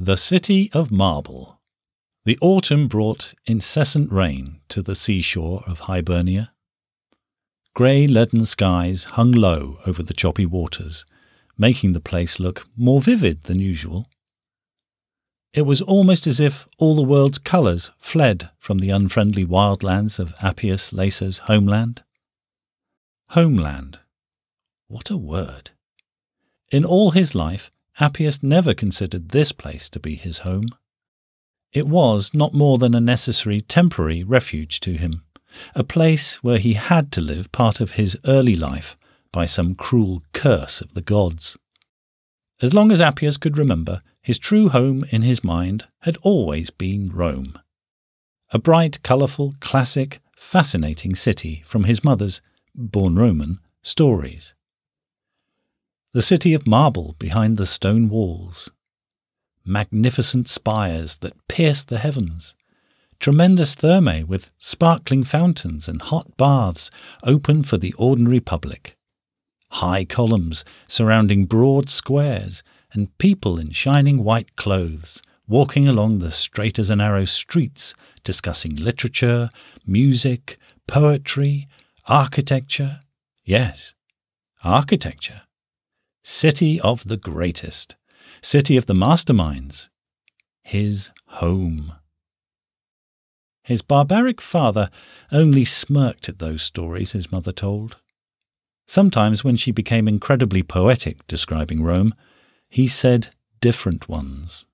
The City of Marble. The autumn brought incessant rain to the seashore of Hibernia. Grey leaden skies hung low over the choppy waters, making the place look more vivid than usual. It was almost as if all the world's colours fled from the unfriendly wildlands of Appius Lacer's homeland. Homeland. What a word. In all his life, Appius never considered this place to be his home. It was not more than a necessary temporary refuge to him, a place where he had to live part of his early life by some cruel curse of the gods. As long as Appius could remember, his true home in his mind had always been Rome. A bright, colourful, classic, fascinating city from his mother's, born Roman, stories the city of marble behind the stone walls, magnificent spires that pierce the heavens, tremendous thermae with sparkling fountains and hot baths open for the ordinary public, high columns surrounding broad squares, and people in shining white clothes walking along the straight as an arrow streets discussing literature, music, poetry, architecture. Yes, architecture. City of the greatest, city of the masterminds, his home. His barbaric father only smirked at those stories his mother told. Sometimes, when she became incredibly poetic describing Rome, he said different ones,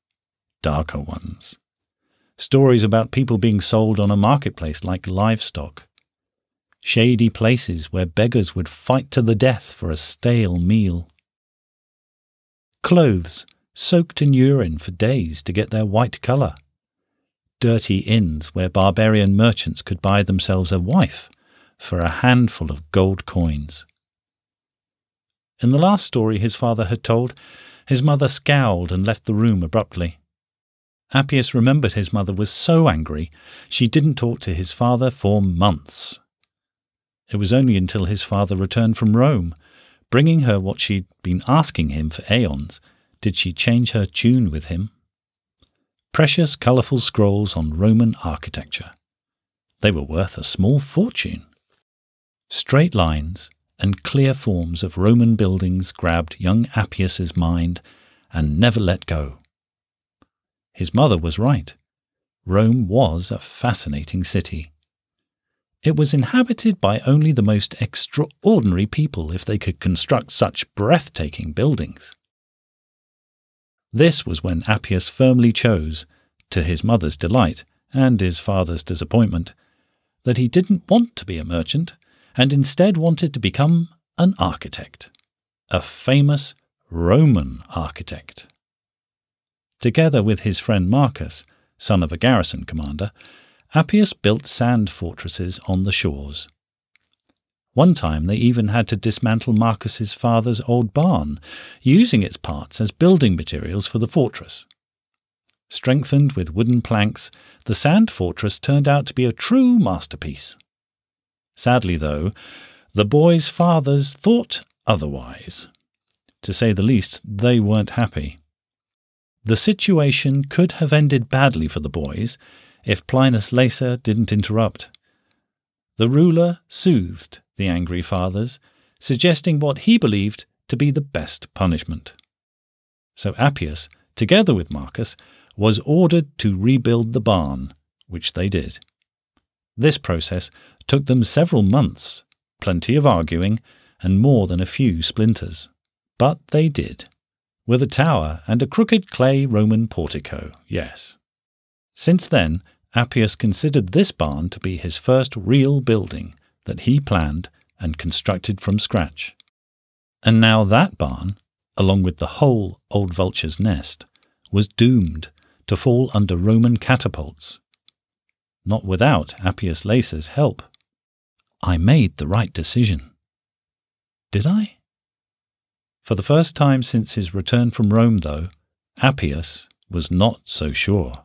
darker ones. Stories about people being sold on a marketplace like livestock. Shady places where beggars would fight to the death for a stale meal clothes soaked in urine for days to get their white colour, dirty inns where barbarian merchants could buy themselves a wife for a handful of gold coins. In the last story his father had told, his mother scowled and left the room abruptly. Appius remembered his mother was so angry she didn't talk to his father for months. It was only until his father returned from Rome Bringing her what she'd been asking him for aeons, did she change her tune with him? Precious, colourful scrolls on Roman architecture. They were worth a small fortune. Straight lines and clear forms of Roman buildings grabbed young Appius's mind and never let go. His mother was right. Rome was a fascinating city. It was inhabited by only the most extraordinary people if they could construct such breathtaking buildings. This was when Appius firmly chose, to his mother's delight and his father's disappointment, that he didn't want to be a merchant and instead wanted to become an architect, a famous Roman architect. Together with his friend Marcus, son of a garrison commander, Appius built sand fortresses on the shores. One time they even had to dismantle Marcus's father's old barn, using its parts as building materials for the fortress. Strengthened with wooden planks, the sand fortress turned out to be a true masterpiece. Sadly, though, the boys' fathers thought otherwise. To say the least, they weren't happy. The situation could have ended badly for the boys if Plinus Lacer didn't interrupt. The ruler soothed the angry fathers, suggesting what he believed to be the best punishment. So Appius, together with Marcus, was ordered to rebuild the barn, which they did. This process took them several months, plenty of arguing, and more than a few splinters. But they did, with a tower and a crooked clay Roman portico, yes. Since then, Appius considered this barn to be his first real building that he planned and constructed from scratch. And now that barn, along with the whole old vulture's nest, was doomed to fall under Roman catapults. Not without Appius Lacer's help. I made the right decision. Did I? For the first time since his return from Rome, though, Appius was not so sure.